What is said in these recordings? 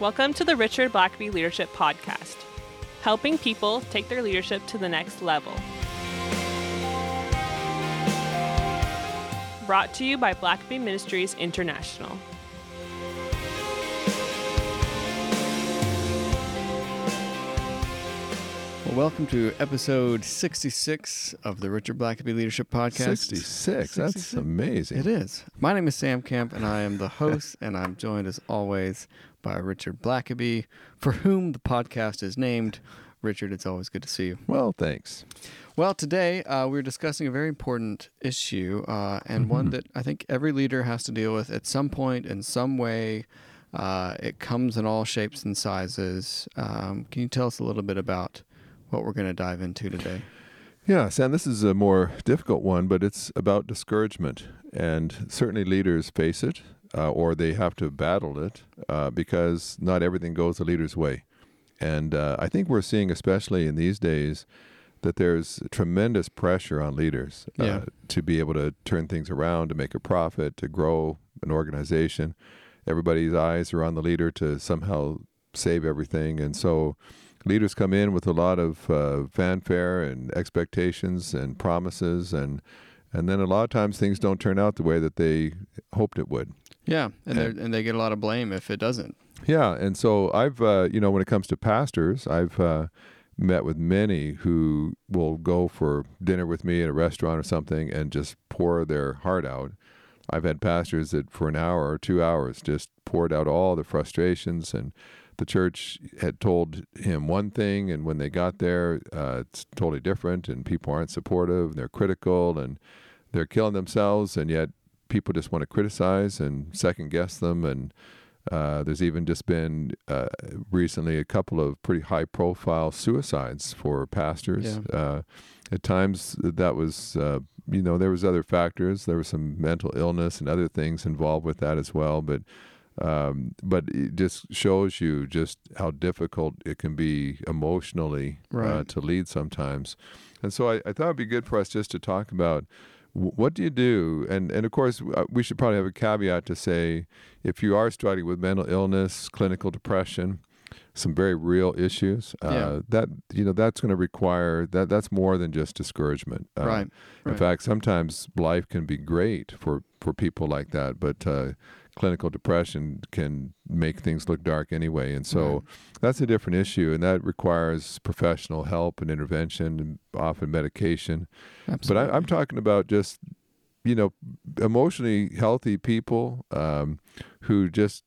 Welcome to the Richard Blackaby Leadership Podcast, helping people take their leadership to the next level. Brought to you by Blackaby Ministries International. Well, welcome to episode 66 of the Richard Blackaby Leadership Podcast. 66. That's 66. amazing. It is. My name is Sam Camp, and I am the host, and I'm joined as always by Richard Blackaby, for whom the podcast is named. Richard, it's always good to see you. Well, thanks. Well, today uh, we're discussing a very important issue, uh, and one that I think every leader has to deal with at some point, in some way. Uh, it comes in all shapes and sizes. Um, can you tell us a little bit about what we're going to dive into today? Yeah, Sam, this is a more difficult one, but it's about discouragement. And certainly leaders face it, uh, or they have to battle it, uh, because not everything goes the leader's way. And uh, I think we're seeing, especially in these days, that there's tremendous pressure on leaders uh, Yeah. to be able to turn things around, to make a profit, to grow an organization. Everybody's eyes are on the leader to somehow save everything. And so leaders come in with a lot of uh, fanfare and expectations and promises and and then a lot of times things don't turn out the way that they hoped it would. Yeah, and And- they and they get a lot of blame if it doesn't. Yeah, and so I've uh, you know when it comes to pastors, I've uh, met with many who will go for dinner with me at a restaurant or something and just pour their heart out. I've had pastors that for an hour or two hours just poured out all the frustrations and the church had told him one thing and when they got there uh, it's totally different and people aren't supportive and they're critical and they're killing themselves and yet people just want to criticize and second guess them and uh, there's even just been uh, recently a couple of pretty high profile suicides for pastors. Uh, at times that was, uh, you know, there was other factors. There was some mental illness and other things involved with that as well. But um, but it just shows you just how difficult it can be emotionally uh, Right. to lead sometimes. And so I, I thought it'd be good for us just to talk about what do you do? And and of course, uh, we should probably have a caveat to say if you are struggling with mental illness, clinical depression, some very real issues, uh, Yeah. that you know that's going to require that that's more than just discouragement. Uh, right. In fact, sometimes life can be great for for people like that, but uh, clinical depression can make things look dark anyway. And so Right. that's a different issue, and that requires professional help and intervention, and often medication. But Absolutely. I, I'm talking about just, you know, emotionally healthy people um, who just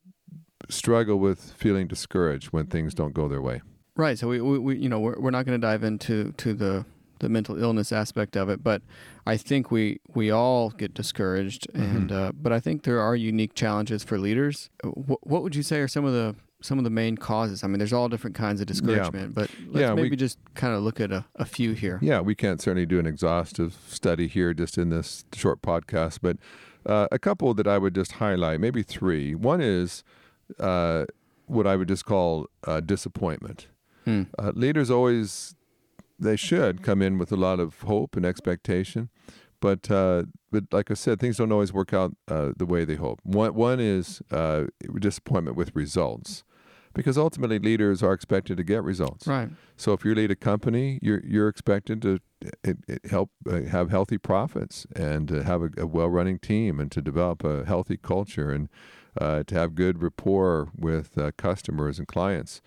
struggle with feeling discouraged when things don't go their way. right. So we, we, we you know we're, we're not going to dive into to the the mental illness aspect of it, but I think we we all get discouraged, Mm-hmm. and uh, but I think there are unique challenges for leaders. What, what would you say are some of the some of the main causes? I mean, there's all different kinds of discouragement, but let's Yeah, we- maybe just kind of look at a, a few here. Yeah, we can't certainly do an exhaustive study here just in this short podcast, but uh, a couple that I would just highlight, maybe three. One is uh, what I would just call uh, disappointment. Hmm. Uh, leaders always, they should come in with a lot of hope and expectation, but uh, but like I said, things don't always work out uh, the way they hope. One one is uh, disappointment with results, because ultimately leaders are expected to get results. Right. So if you lead a company, you're you're expected to it, it help uh, have healthy profits and to have a, a well-running team and to develop a healthy culture and uh, to have good rapport with uh, customers and clients.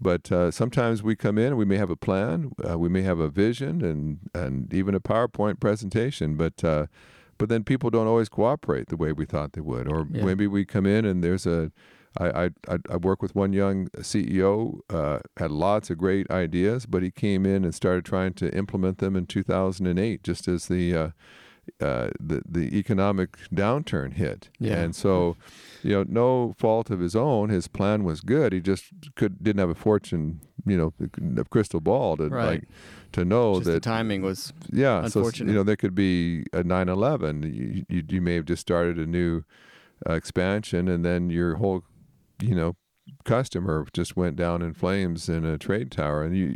But uh, sometimes we come in and we may have a plan, uh, we may have a vision and and even a PowerPoint presentation, but uh, but then people don't always cooperate the way we thought they would, or Yeah. maybe we come in and there's a I, I, I work with one young CEO, uh, had lots of great ideas, but he came in and started trying to implement them in 2008, just as the uh, uh, the the economic downturn hit. Yeah. And so, you know, no fault of his own. His plan was good. He just could didn't have a fortune, you know, a crystal ball to Right. like to know just the that timing was yeah, so you know there could be a 9/11. You, you you may have just started a new uh, expansion, and then your whole you know customer just went down in flames in a trade tower, and you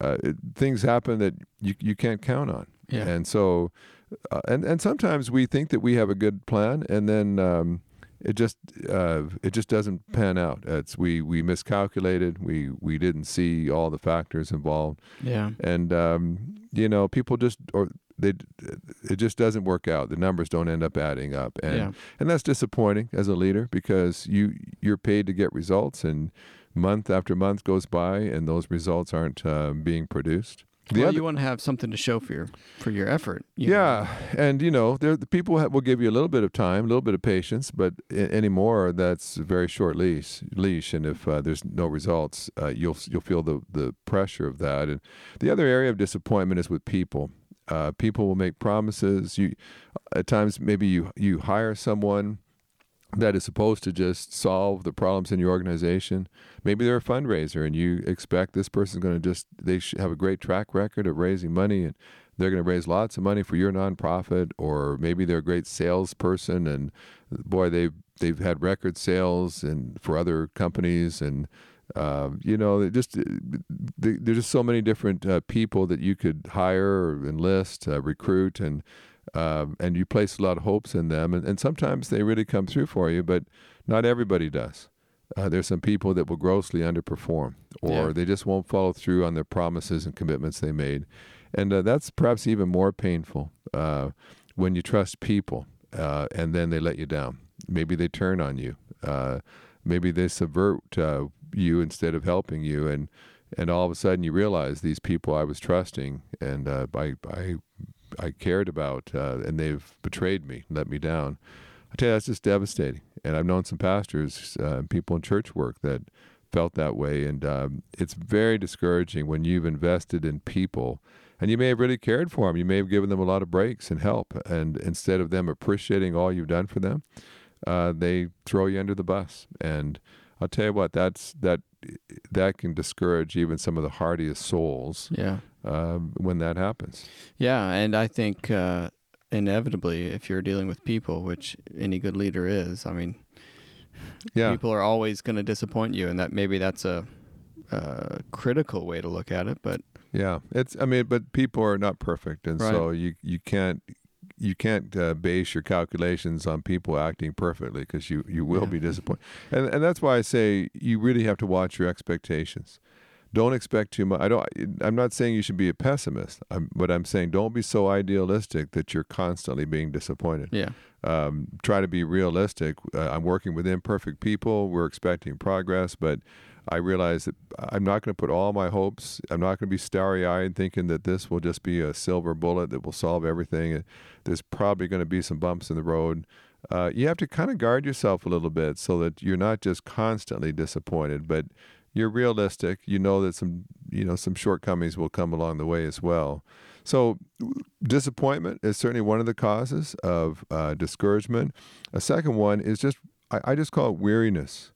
uh, it, things happen that you you can't count on. Yeah. And so, uh, and and sometimes we think that we have a good plan, and then um, it just uh, it just doesn't pan out. It's we we miscalculated. We we didn't see all the factors involved, Yeah. and um, you know people just or they it just doesn't work out. The numbers don't end up adding up, and Yeah. and that's disappointing as a leader because you you're paid to get results, and month after month goes by, and those results aren't uh, being produced. The well, other- you want to have something to show for your for your effort. you know. yeah, and you know, there the people will give you a little bit of time, a little bit of patience, but anymore that's a very short leash. Leash, and if uh, there's no results, uh, you'll you'll feel the the pressure of that. And the other area of disappointment is with people. Uh, people will make promises. You at times maybe you you hire someone that is supposed to just solve the problems in your organization. Maybe they're a fundraiser and you expect this person's going to just they have a great track record of raising money and they're going to raise lots of money for your nonprofit or maybe they're a great salesperson and boy they've they've had record sales and for other companies and um, you know, just they, there's just so many different uh, people that you could hire or enlist, uh, recruit, and um, and you place a lot of hopes in them, and, and sometimes they really come through for you, but not everybody does. Uh, there's some people that will grossly underperform, or Yeah. they just won't follow through on their promises and commitments they made, and uh, that's perhaps even more painful uh, when you trust people uh, and then they let you down. Maybe they turn on you. Uh, maybe they subvert uh, you instead of helping you, and and all of a sudden you realize these people I was trusting and uh, I I I cared about, uh, and they've betrayed me, let me down. I tell you, that's just devastating. And I've known some pastors, uh, people in church work that felt that way, and um, it's very discouraging when you've invested in people. And you may have really cared for them. You may have given them a lot of breaks and help. And instead of them appreciating all you've done for them, uh, they throw you under the bus. And I'll tell you what, that's that that can discourage even some of the hardiest souls Yeah. uh, when that happens. Yeah, and I think uh, inevitably, if you're dealing with people, which any good leader is, I mean, Yeah, people are always going to disappoint you, and that maybe that's a, uh critical way to look at it. But yeah. It's I mean, but people are not perfect, and so you you can't you can't uh, base your calculations on people acting perfectly because you you will Yeah. be disappointed. And and that's why I say you really have to watch your expectations. Don't expect too much. I don't. I'm not saying you should be a pessimist, I'm, but I'm saying don't be so idealistic that you're constantly being disappointed. yeah, um, try to be realistic. Uh, I'm working with imperfect people. We're expecting progress, but I realize that I'm not going to put all my hopes. I'm not going to be starry eyed thinking that this will just be a silver bullet that will solve everything. There's probably going to be some bumps in the road. Uh, you have to kind of guard yourself a little bit so that you're not just constantly disappointed, but you're realistic. You know that some you know some shortcomings will come along the way as well. So disappointment is certainly one of the causes of uh, discouragement. A second one is just I, I just call it weariness,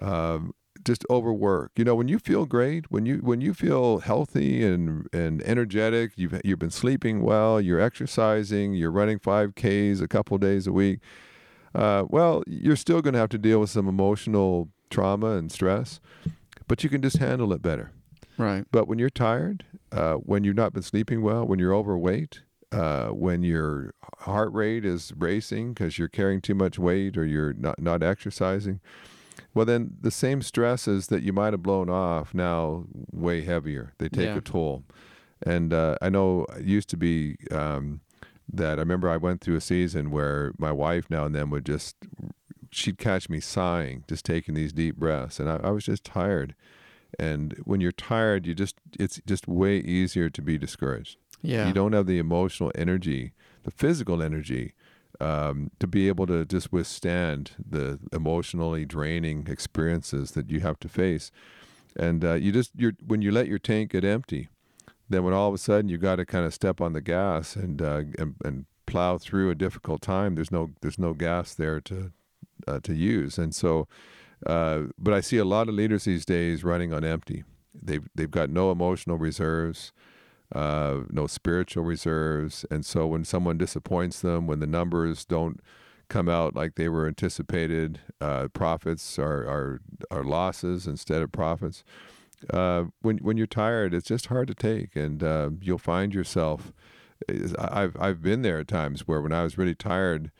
um, just overwork. You know, when you feel great, when you when you feel healthy and and energetic, you've you've been sleeping well, you're exercising, you're running five Ks a couple days a week. Uh, well, you're still going to have to deal with some emotional trauma and stress, but you can just handle it better. right. But when you're tired, uh, when you've not been sleeping well, when you're overweight, uh, when your heart rate is racing because you're carrying too much weight or you're not, not exercising, well, then the same stresses that you might have blown off now weigh heavier. They take Yeah. a toll. And uh, I know it used to be um, that I remember I went through a season where my wife now and then would just, she'd catch me sighing, just taking these deep breaths. And I, I was just tired. And when you're tired, you just it's just way easier to be discouraged. Yeah, You don't have the emotional energy, the physical energy, um, to be able to just withstand the emotionally draining experiences that you have to face. And uh, you just you're when you let your tank get empty, then when all of a sudden you got to kind of step on the gas and uh, and, and plow through a difficult time. There's no there's no gas there to uh, to use, and so. Uh, but I see a lot of leaders these days running on empty. They've they've got no emotional reserves, uh, no spiritual reserves, and so when someone disappoints them, when the numbers don't come out like they were anticipated, uh, profits are, are are losses instead of profits. Uh, when when you're tired, it's just hard to take, and uh, you'll find yourself. I've I've been there at times where when I was really tired,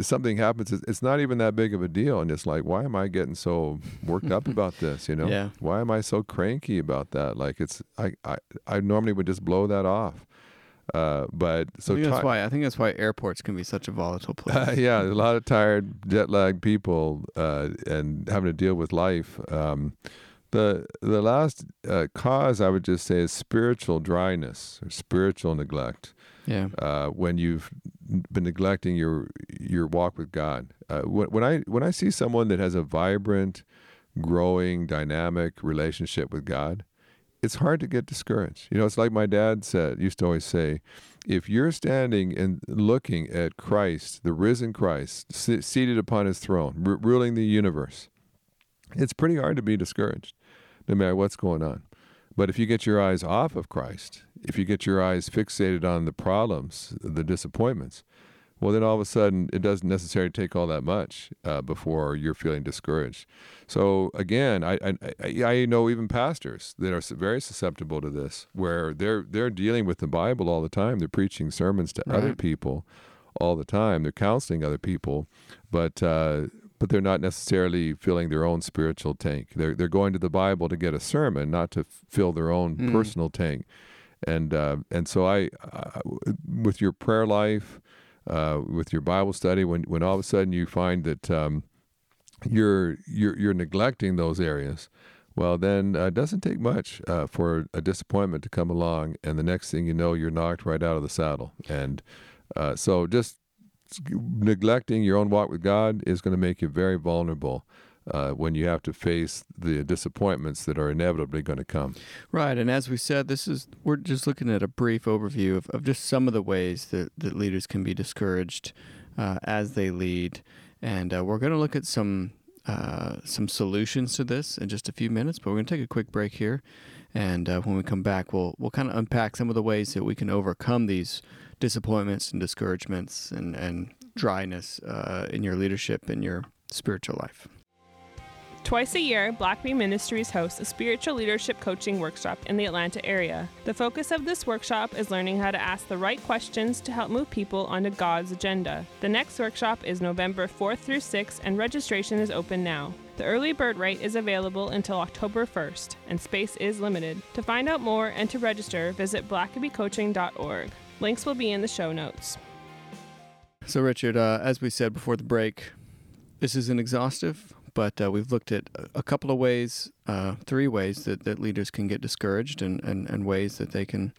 something happens. It's not even that big of a deal, and it's like, why am I getting so worked up about this? You know, Yeah. why am I so cranky about that? Like it's I I, I normally would just blow that off. Uh, but so I think that's ti- why I think that's why airports can be such a volatile place. uh, yeah, a lot of tired, jet lagged people uh, and having to deal with life. Um, the the last uh, cause I would just say is spiritual dryness or spiritual neglect. Yeah. Uh, when you've been neglecting your your walk with God. Uh, when, when I when I see someone that has a vibrant, growing, dynamic relationship with God, it's hard to get discouraged. You know, it's like my dad said, used to always say, if you're standing and looking at Christ, the risen Christ, se- seated upon his throne, r- ruling the universe, it's pretty hard to be discouraged, no matter what's going on. But if you get your eyes off of Christ, if you get your eyes fixated on the problems, the disappointments, well, then all of a sudden it doesn't necessarily take all that much uh, before you're feeling discouraged. So again, I, I I know even pastors that are very susceptible to this, where they're they're dealing with the Bible all the time. They're preaching sermons to other people all the time. They're counseling other people, but uh, but they're not necessarily filling their own spiritual tank. They're they're going to the Bible to get a sermon, not to fill their own Mm. personal tank. And uh, and so I, I, with your prayer life, uh, with your Bible study, when when all of a sudden you find that um, you're you're you're neglecting those areas, well then uh, it doesn't take much uh, for a disappointment to come along, and the next thing you know, you're knocked right out of the saddle. And uh, so just neglecting your own walk with God is going to make you very vulnerable uh, when you have to face the disappointments that are inevitably going to come. Right, and as we said, this is we're just looking at a brief overview of, of just some of the ways that, that leaders can be discouraged uh, as they lead, and uh, we're going to look at some uh, some solutions to this in just a few minutes. But we're going to take a quick break here, and uh, when we come back, we'll we'll kind of unpack some of the ways that we can overcome these disappointments and discouragements and and dryness uh, in your leadership and your spiritual life. Twice a year, Blackaby Ministries hosts a spiritual leadership coaching workshop in the Atlanta area. The focus of this workshop is learning how to ask the right questions to help move people onto God's agenda. The next workshop is November 4th through 6th, and registration is open now. The early bird rate is available until October 1st, and space is limited. To find out more and to register, visit blackabycoaching.org. Links will be in the show notes. So, Richard, uh, as we said before the break, this isn't exhaustive, but uh, we've looked at a- couple of ways, uh, three ways that, that leaders can get discouraged and, and, and ways that they can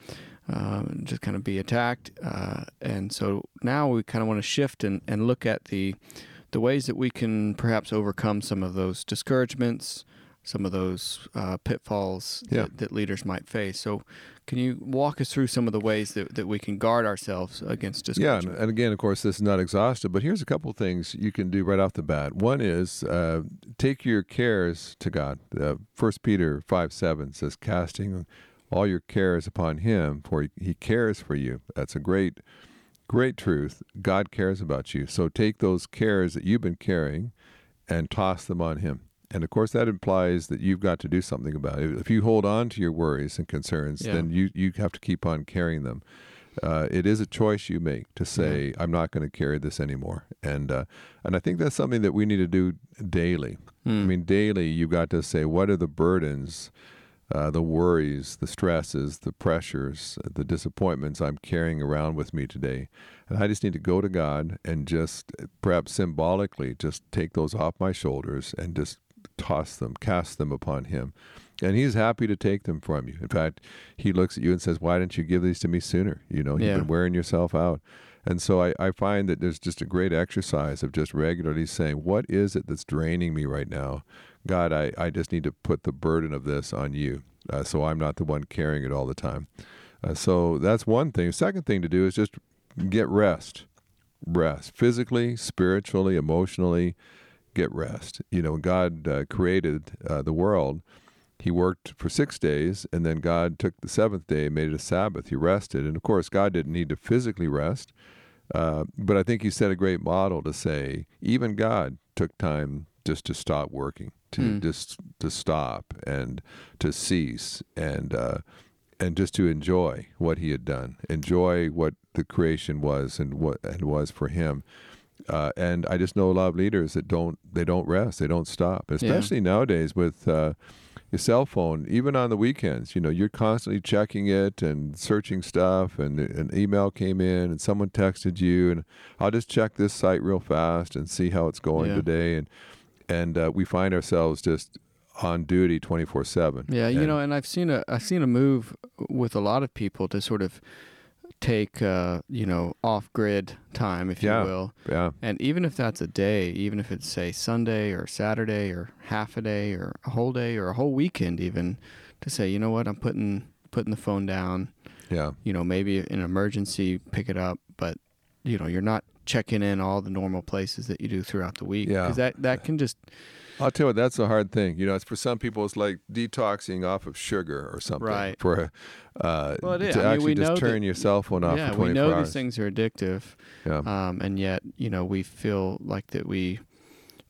uh, just kind of be attacked. Uh, and so now we kind of want to shift and, and look at the, the ways that we can perhaps overcome some of those discouragements, some of those uh, pitfalls Yeah. that, that leaders might face. So, can you walk us through some of the ways that, that we can guard ourselves against Yeah, discouragement? and, and again, of course, this is not exhaustive, but here's a couple of things you can do right off the bat. One is uh, take your cares to God. Uh, First Peter five seven says, "Casting all your cares upon Him, for he cares for you." That's a great, great truth. God cares about you. So take those cares that you've been carrying, and toss them on Him. And of course, that implies that you've got to do something about it. If you hold on to your worries and concerns, Yeah. then you you have to keep on carrying them uh, it is a choice you make to say I'm not going to carry this anymore, and uh, and I think that's something that we need to do daily. I Hmm. mean, daily you've got to say what are the burdens, uh, the worries, the stresses, the pressures, the disappointments I'm carrying around with me today, and I just need to go to God and just perhaps symbolically just take those off my shoulders and just toss them, cast them upon Him. And he's happy to take them from you. In fact, he looks at you and says, Why didn't you give these to me sooner? You know, you've Yeah. been wearing yourself out. And so I, I find that there's just a great exercise of just regularly saying, What is it that's draining me right now? God, I, I just need to put the burden of this on you uh, so I'm not the one carrying it all the time. Uh, so that's one thing. Second thing to do is just get rest. Rest physically, spiritually, emotionally, get rest. You know, when God uh, created uh, the world, he worked for six days, and then God took the seventh day and made it a Sabbath. He rested. And of course, God didn't need to physically rest, uh, but I think he set a great model to say even God took time just to stop working, to Mm. just to stop and to cease and uh, and just to enjoy what he had done, enjoy what the creation was and what and was for him. Uh, and I just know a lot of leaders that don't they don't rest, they don't stop, especially nowadays with uh, your cell phone. Even on the weekends, you know, you're constantly checking it and searching stuff, and an email came in, and someone texted you, and I'll just check this site real fast and see how it's going Yeah. today, and and uh, we find ourselves just on duty 24 7 Yeah, you know, and I've seen a I've seen a move with a lot of people to sort of take uh, you know off grid time, if Yeah. you will, yeah and even if that's a day, even if it's say Sunday or Saturday or half a day or a whole day or a whole weekend, even to say, you know what, I'm putting putting the phone down. yeah You know, maybe in an emergency, pick it up, but you know, you're not checking in all the normal places that you do throughout the week Yeah. that that can just I'll tell you what, that's a hard thing. You know, it's for some people, it's like detoxing off of sugar or something. Right. For uh, Well, to I mean, actually we just turn that- your cell phone off yeah, we know hours. these things are addictive. Yeah. um, and yet you know we feel like that we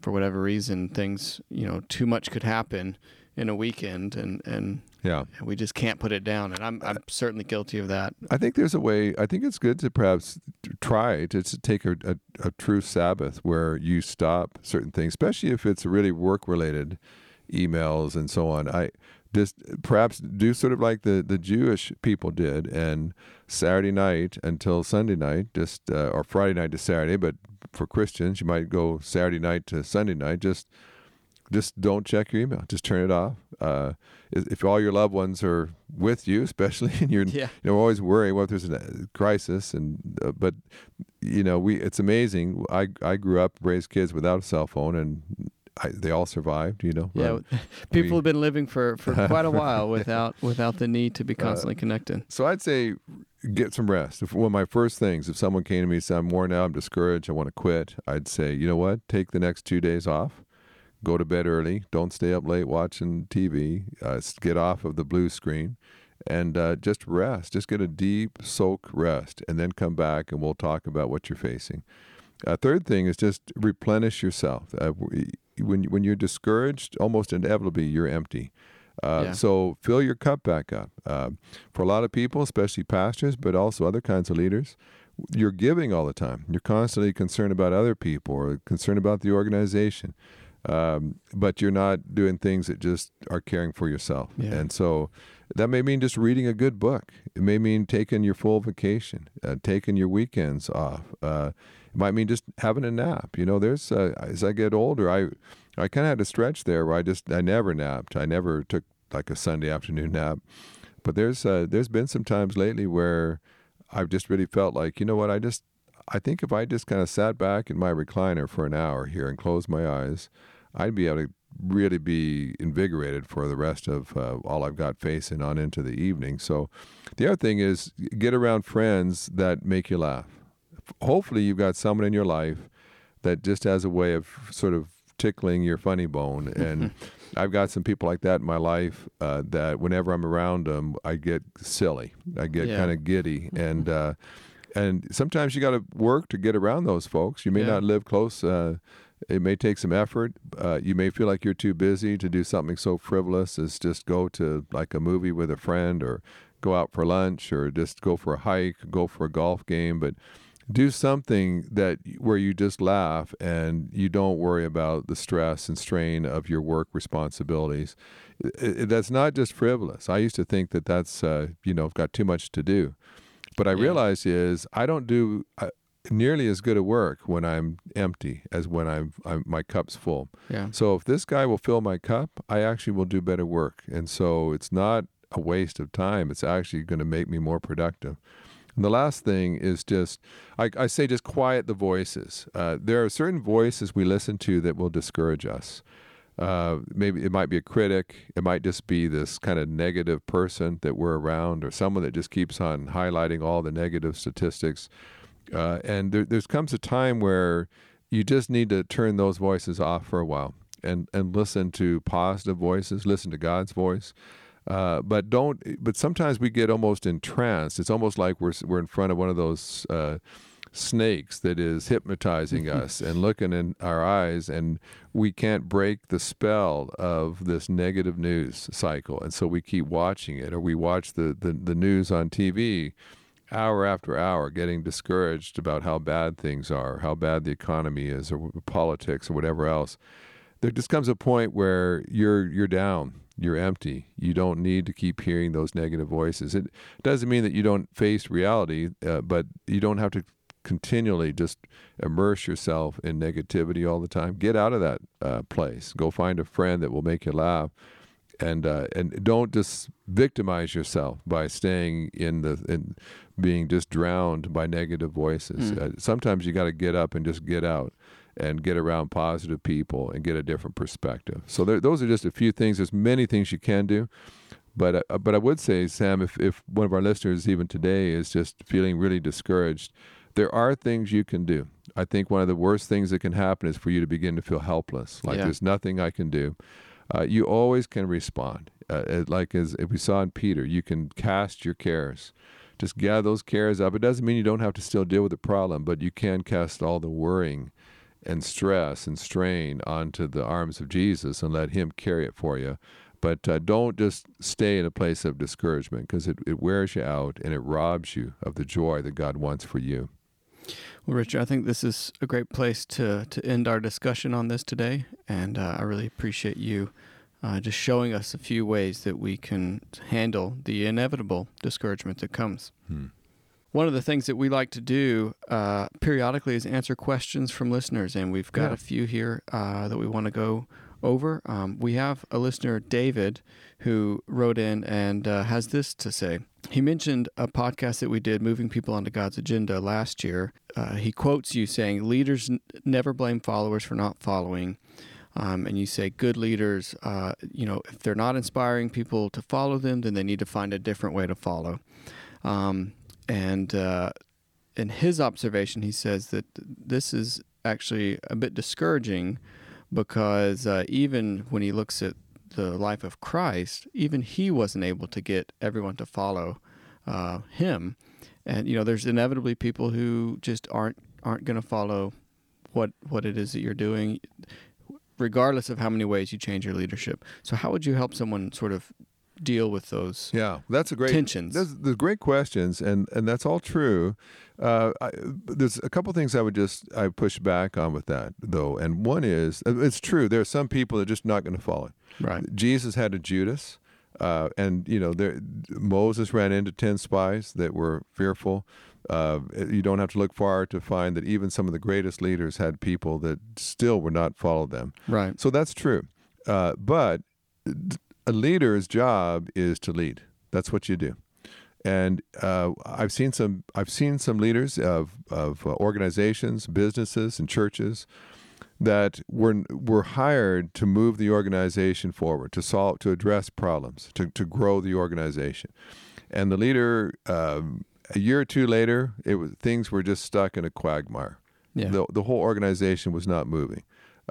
for whatever reason things you know too much could happen in a weekend and and yeah. we just can't put it down and i'm i'm certainly guilty of that I think there's a way. I think it's good to perhaps try to, to take a, a, a true Sabbath where you stop certain things, especially if it's really work related emails and so on. I just perhaps do sort of like the, the Jewish people did, and Saturday night until Sunday night, just uh, or Friday night to Saturday. But for Christians, you might go Saturday night to Sunday night. Just just don't check your email. Just turn it off. Uh, if all your loved ones are with you, especially, and you're yeah you know, always worrying what if there's a crisis, and uh, but you know, we it's amazing. I I grew up raised kids without a cell phone, and I, they all survived. You know, yeah people we- have been living for for quite a while without without the need to be constantly connected so I'd say get some rest. If one of my first things, if someone came to me and said, "I'm worn out, I'm discouraged, I want to quit," I'd say, you know what, take the next two days off. Go to bed early. Don't stay up late watching TV. Uh, get off of the blue screen, and uh, just rest. Just get a deep soak rest, and then come back, and we'll talk about what you're facing. A third thing is just replenish yourself. Uh, when when you're discouraged, almost inevitably you're empty. Uh, Yeah. So fill your cup back up. Uh, for a lot of people, especially pastors, but also other kinds of leaders, you're giving all the time. You're constantly concerned about other people or concerned about the organization, um, but you're not doing things that just are caring for yourself. Yeah. And so that may mean just reading a good book. It may mean taking your full vacation, uh, taking your weekends off. Uh, it might mean just having a nap. You know, there's uh, as I get older, I I kind of had a stretch there where I just I never napped. I never took like a Sunday afternoon nap. But there's uh, there's been some times lately where I've just really felt like you know what I just I think if I just kind of sat back in my recliner for an hour here and closed my eyes, I'd be able to really be invigorated for the rest of uh, all I've got facing on into the evening. So the other thing is get around friends that make you laugh. Hopefully you've got someone in your life that just has a way of sort of tickling your funny bone and I've got some people like that in my life uh, that whenever I'm around them, I get silly. I get Yeah. kind of giddy, and uh, and sometimes you got to work to get around those folks. You may Yeah. not live close. Uh, it may take some effort. Uh, you may feel like you're too busy to do something so frivolous as just go to like a movie with a friend, or go out for lunch, or just go for a hike, go for a golf game, but do something that where you just laugh and you don't worry about the stress and strain of your work responsibilities. I- I- that's not just frivolous. I used to think that that's uh, you know I've got too much to do, but I Yeah. realize is I don't do uh, nearly as good a work when I'm empty as when I'm, I'm my cup's full. yeah So if this guy will fill my cup, I actually will do better work. And so it's not a waste of time. It's actually going to make me more productive. And the last thing is just, I, I say, just quiet the voices. Uh, there are certain voices we listen to that will discourage us. Uh, maybe it might be a critic. It might just be this kind of negative person that we're around, or someone that just keeps on highlighting all the negative statistics. Uh, and there there's comes a time where you just need to turn those voices off for a while and and listen to positive voices, listen to God's voice. Uh, but don't. But sometimes we get almost entranced. It's almost like we're we're in front of one of those uh, snakes that is hypnotizing us and looking in our eyes, and we can't break the spell of this negative news cycle, and so we keep watching it, or we watch the the, the news on TV hour after hour getting discouraged about how bad things are, how bad the economy is, or politics, or whatever else, there just comes a point where you're you're down, you're empty. You don't need to keep hearing those negative voices. It doesn't mean that you don't face reality, uh, but you don't have to continually just immerse yourself in negativity all the time. Get out of that uh, place. Go find a friend that will make you laugh and uh, and don't just victimize yourself by staying in the in being just drowned by negative voices. Mm. Uh, sometimes you got to get up and just get out and get around positive people and get a different perspective. So there, those are just a few things. There's many things you can do. But uh, but I would say, Sam, if, if one of our listeners even today is just feeling really discouraged, there are things you can do. I think one of the worst things that can happen is for you to begin to feel helpless, like yeah. there's nothing I can do uh, you always can respond. Uh, like as if we saw in Peter, you can cast your cares. Just gather those cares up. It doesn't mean you don't have to still deal with the problem, but you can cast all the worrying and stress and strain onto the arms of Jesus and let Him carry it for you. But uh, don't just stay in a place of discouragement because it, it wears you out and it robs you of the joy that God wants for you. Well, Richard, I think this is a great place to, to end our discussion on this today. And uh, I really appreciate you uh, just showing us a few ways that we can handle the inevitable discouragement that comes. Hmm. One of the things that we like to do uh, periodically is answer questions from listeners, and we've got yeah. a few here uh, that we want to go over. Um, we have a listener, David, who wrote in and uh, has this to say. He mentioned a podcast that we did, Moving People onto God's Agenda, last year. Uh, he quotes you saying, Leaders n- never blame followers for not following. Um, and you say good leaders, uh, you know, if they're not inspiring people to follow them, then they need to find a different way to follow. Um, and uh, in his observation, he says that this is actually a bit discouraging because uh, even when he looks at the life of Christ, even he wasn't able to get everyone to follow uh, him. And you know, there's inevitably people who just aren't aren't going to follow what what it is that you're doing, regardless of how many ways you change your leadership. So, how would you help someone sort of deal with those? Yeah, that's a great tensions. That's, the great questions, and and that's all true. Uh, I, there's a couple things I would just I push back on with that though, and one is uh, it's true. There are some people that are just not going to follow. Right. Jesus had a Judas, uh, and you know there, Moses ran into ten spies that were fearful. Uh, you don't have to look far to find that even some of the greatest leaders had people that still would not follow them. Right. So that's true. Uh, but a leader's job is to lead. That's what you do. And uh, I've seen some. I've seen some leaders of of uh, organizations, businesses, and churches that were were hired to move the organization forward, to solve, to address problems, to to grow the organization. And the leader, um, a year or two later, it was things were just stuck in a quagmire. Yeah. The the whole organization was not moving.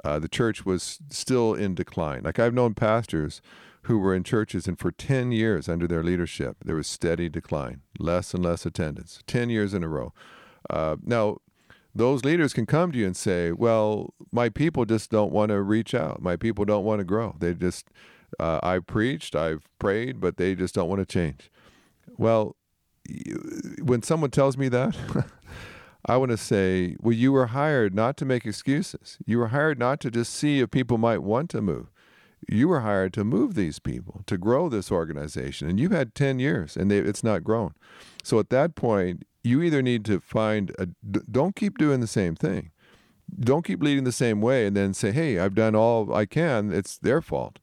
Uh, the church was still in decline. Like I've known pastors who were in churches, and for 10 years under their leadership, there was steady decline, less and less attendance, 10 years in a row. Uh, now, those leaders can come to you and say, Well, my people just don't want to reach out. My people don't want to grow. They just, uh, I've preached, I've prayed, but they just don't want to change. Well, when someone tells me that, I want to say, Well, you were hired not to make excuses. You were hired not to just see if people might want to move you were hired to move these people, to grow this organization, and you had 10 years and they, it's not grown. So at that point, you either need to find a, don't keep doing the same thing. Don't keep leading the same way and then say, hey, I've done all I can, it's their fault.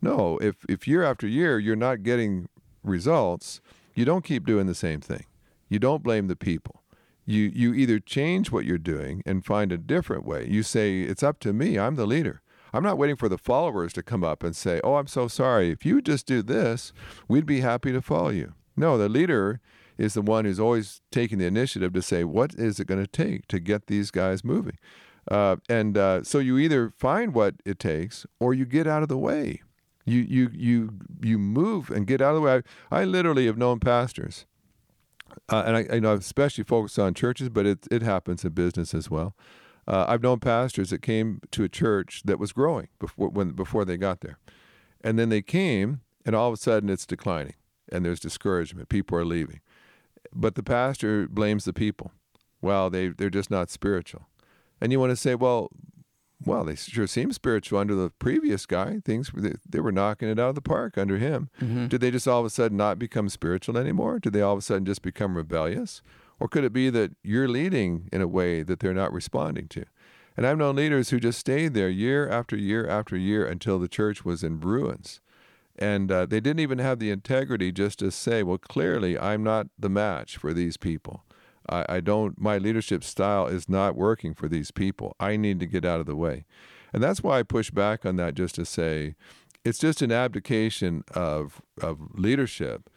No, if, if year after year you're not getting results, you don't keep doing the same thing. You don't blame the people. You, you either change what you're doing and find a different way. You say, it's up to me, I'm the leader. I'm not waiting for the followers to come up and say, "Oh, I'm so sorry. If you just do this, we'd be happy to follow you." No, the leader is the one who's always taking the initiative to say, "What is it going to take to get these guys moving?" Uh, and uh, so you either find what it takes or you get out of the way. You you you you move and get out of the way. I, I literally have known pastors, uh, and I, I know especially focused on churches, but it it happens in business as well uh, I've known pastors that came to a church that was growing before when before they got there, and then they came, and all of a sudden it's declining, and there's discouragement. People are leaving, but the pastor blames the people. Well, they they're just not spiritual, and you want to say, well, well, they sure seem spiritual under the previous guy. Things they, they were knocking it out of the park under him. Mm-hmm. Did they just all of a sudden not become spiritual anymore? Did they all of a sudden just become rebellious? Or could it be that you're leading in a way that they're not responding to? And I've known leaders who just stayed there year after year after year until the church was in ruins. And uh, they didn't even have the integrity just to say, well, clearly I'm not the match for these people. I, I don't, my leadership style is not working for these people. I need to get out of the way. And that's why I push back on that just to say it's just an abdication of, of leadership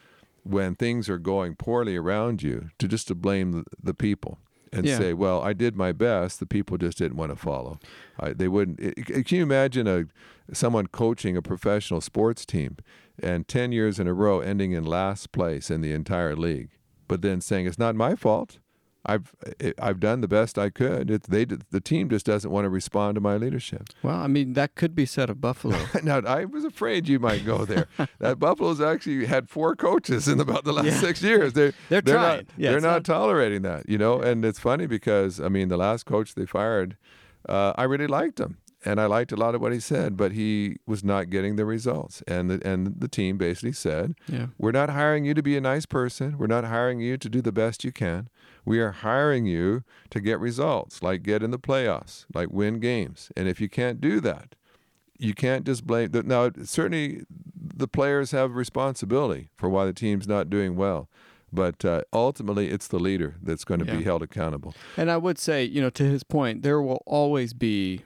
when things are going poorly around you to just to blame the, people and Yeah. say, "Well, I did my best. The people just didn't want to follow. I, they wouldn't." It, it- can you imagine a someone coaching a professional sports team and ten years in a row ending in last place in the entire league, but then saying it's not my fault. I've I've done the best I could. It's they the team just doesn't want to respond to my leadership. Well, I mean, that could be said of Buffalo. now I was afraid you might go there. that Buffalo's actually had four coaches in about the last Yeah. six years. They're They're they're trying. not Yeah, they're not, not- tolerating that, you know. And it's funny because I mean the last coach they fired, uh, I really liked him. And I liked a lot of what he said, but he was not getting the results. And the, and the team basically said, yeah. we're not hiring you to be a nice person. We're not hiring you to do the best you can. We are hiring you to get results, like get in the playoffs, like win games. And if you can't do that, you can't just blame. The, now, certainly, the players have responsibility for why the team's not doing well, but uh, ultimately, it's the leader that's going to Yeah. be held accountable. And I would say, you know, to his point, there will always be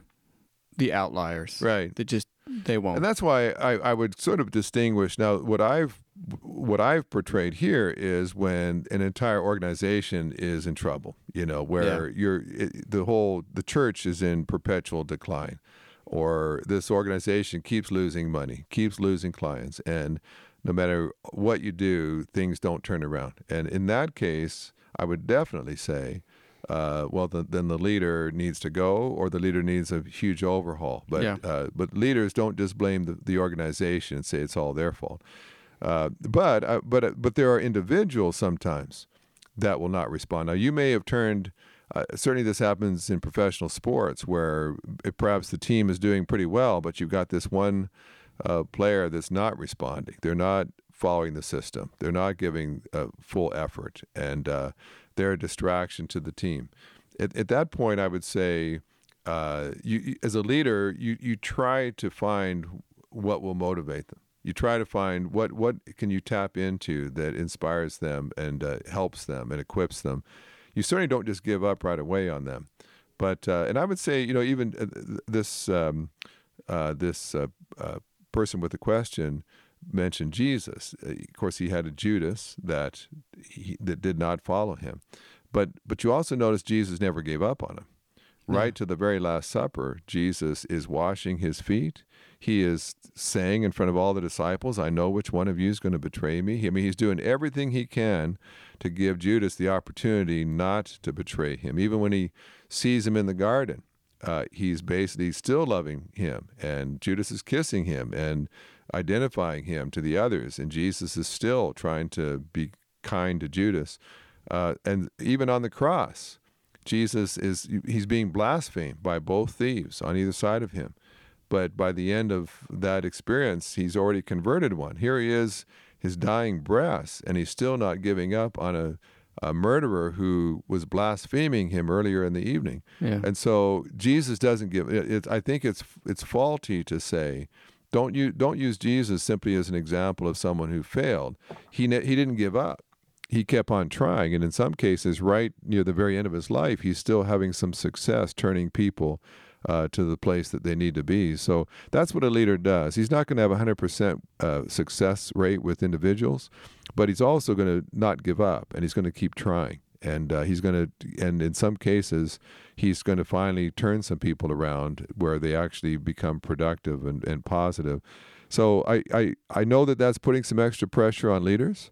the outliers. Right. That just they won't. And that's why I, I would sort of distinguish now what I've what I've portrayed here is when an entire organization is in trouble, you know, where you're it, the whole the church is in perpetual decline or this organization keeps losing money, keeps losing clients and no matter what you do, things don't turn around. And in that case, I would definitely say uh, well, the, then the leader needs to go, or the leader needs a huge overhaul. But Yeah. uh, but leaders don't just blame the, the organization and say it's all their fault. Uh, but uh, but uh, but there are individuals sometimes that will not respond. Now you may have turned. Uh, certainly, this happens in professional sports where perhaps the team is doing pretty well, but you've got this one uh, player that's not responding. They're not following the system. They're not giving uh, full effort, and uh, they're a distraction to the team. At, at that point, I would say, uh, you, as a leader, you you try to find what will motivate them. You try to find what what can you tap into that inspires them and uh, helps them and equips them. You certainly don't just give up right away on them. But uh, and I would say, you know, even uh, this um, uh, this uh, person with the question mentioned Jesus. Uh, of course, he had a Judas that he, that did not follow him. But but you also notice Jesus never gave up on him. Right to the very last supper, Jesus is washing his feet. He is saying in front of all the disciples, I know which one of you is going to betray me. I mean, he's doing everything he can to give Judas the opportunity not to betray him. Even when he sees him in the garden, uh, he's basically still loving him. And Judas is kissing him and identifying him to the others. And Jesus is still trying to be kind to Judas. Uh, and even on the cross, Jesus is he's being blasphemed by both thieves on either side of him. But by the end of that experience, he's already converted one. Here he is, his dying breath, and he's still not giving up on a, a murderer who was blaspheming him earlier in the evening. Yeah. And so Jesus doesn't give. It, it, I think it's it's faulty to say, don't you don't use Jesus simply as an example of someone who failed. He ne- he didn't give up he kept on trying. And in some cases, right near the very end of his life, he's still having some success turning people uh, to the place that they need to be. So that's what a leader does. He's not going to have a 100% uh, success rate with individuals, but he's also going to not give up and he's going to keep trying. And uh, he's going to, and in some cases, he's going to finally turn some people around where they actually become productive and, and positive. So I, I, I know that that's putting some extra pressure on leaders.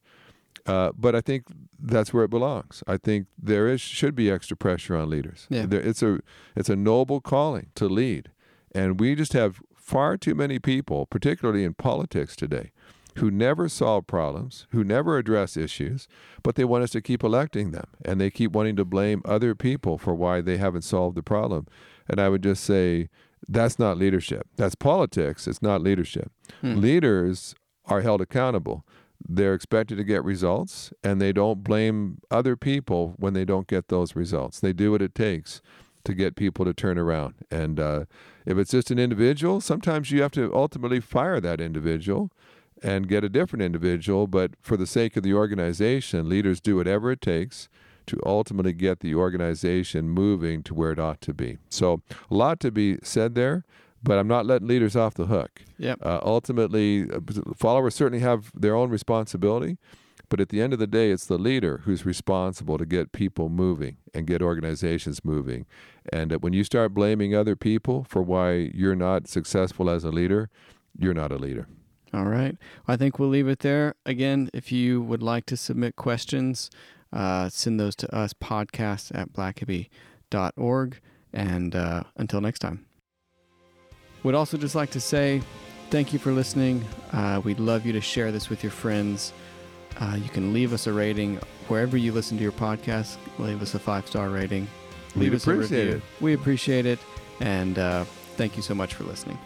Uh, but I think that's where it belongs. I think there is should be extra pressure on leaders. Yeah. There, it's a it's a noble calling to lead, and we just have far too many people, particularly in politics today, who never solve problems, who never address issues, but they want us to keep electing them. And they keep wanting to blame other people for why they haven't solved the problem. And I would just say, that's not leadership. That's politics. It's not leadership. Hmm. Leaders are held accountable. They're expected to get results, and they don't blame other people when they don't get those results. They do what it takes to get people to turn around. And uh, if it's just an individual, sometimes you have to ultimately fire that individual and get a different individual. But for the sake of the organization, leaders do whatever it takes to ultimately get the organization moving to where it ought to be. So, a lot to be said there, but I'm not letting leaders off the hook. Yep. Uh, ultimately, followers certainly have their own responsibility, but at the end of the day, it's the leader who's responsible to get people moving and get organizations moving. And uh, when you start blaming other people for why you're not successful as a leader, you're not a leader. All right. I think we'll leave it there. Again, if you would like to submit questions, uh, send those to us, podcast at blackaby.org. And uh, until next time. Would also just like to say thank you for listening. Uh, we'd love you to share this with your friends. Uh, you can leave us a rating wherever you listen to your podcast. Leave us a five star rating. Leave We'd us a appreciate review. it. We appreciate it. And uh, thank you so much for listening.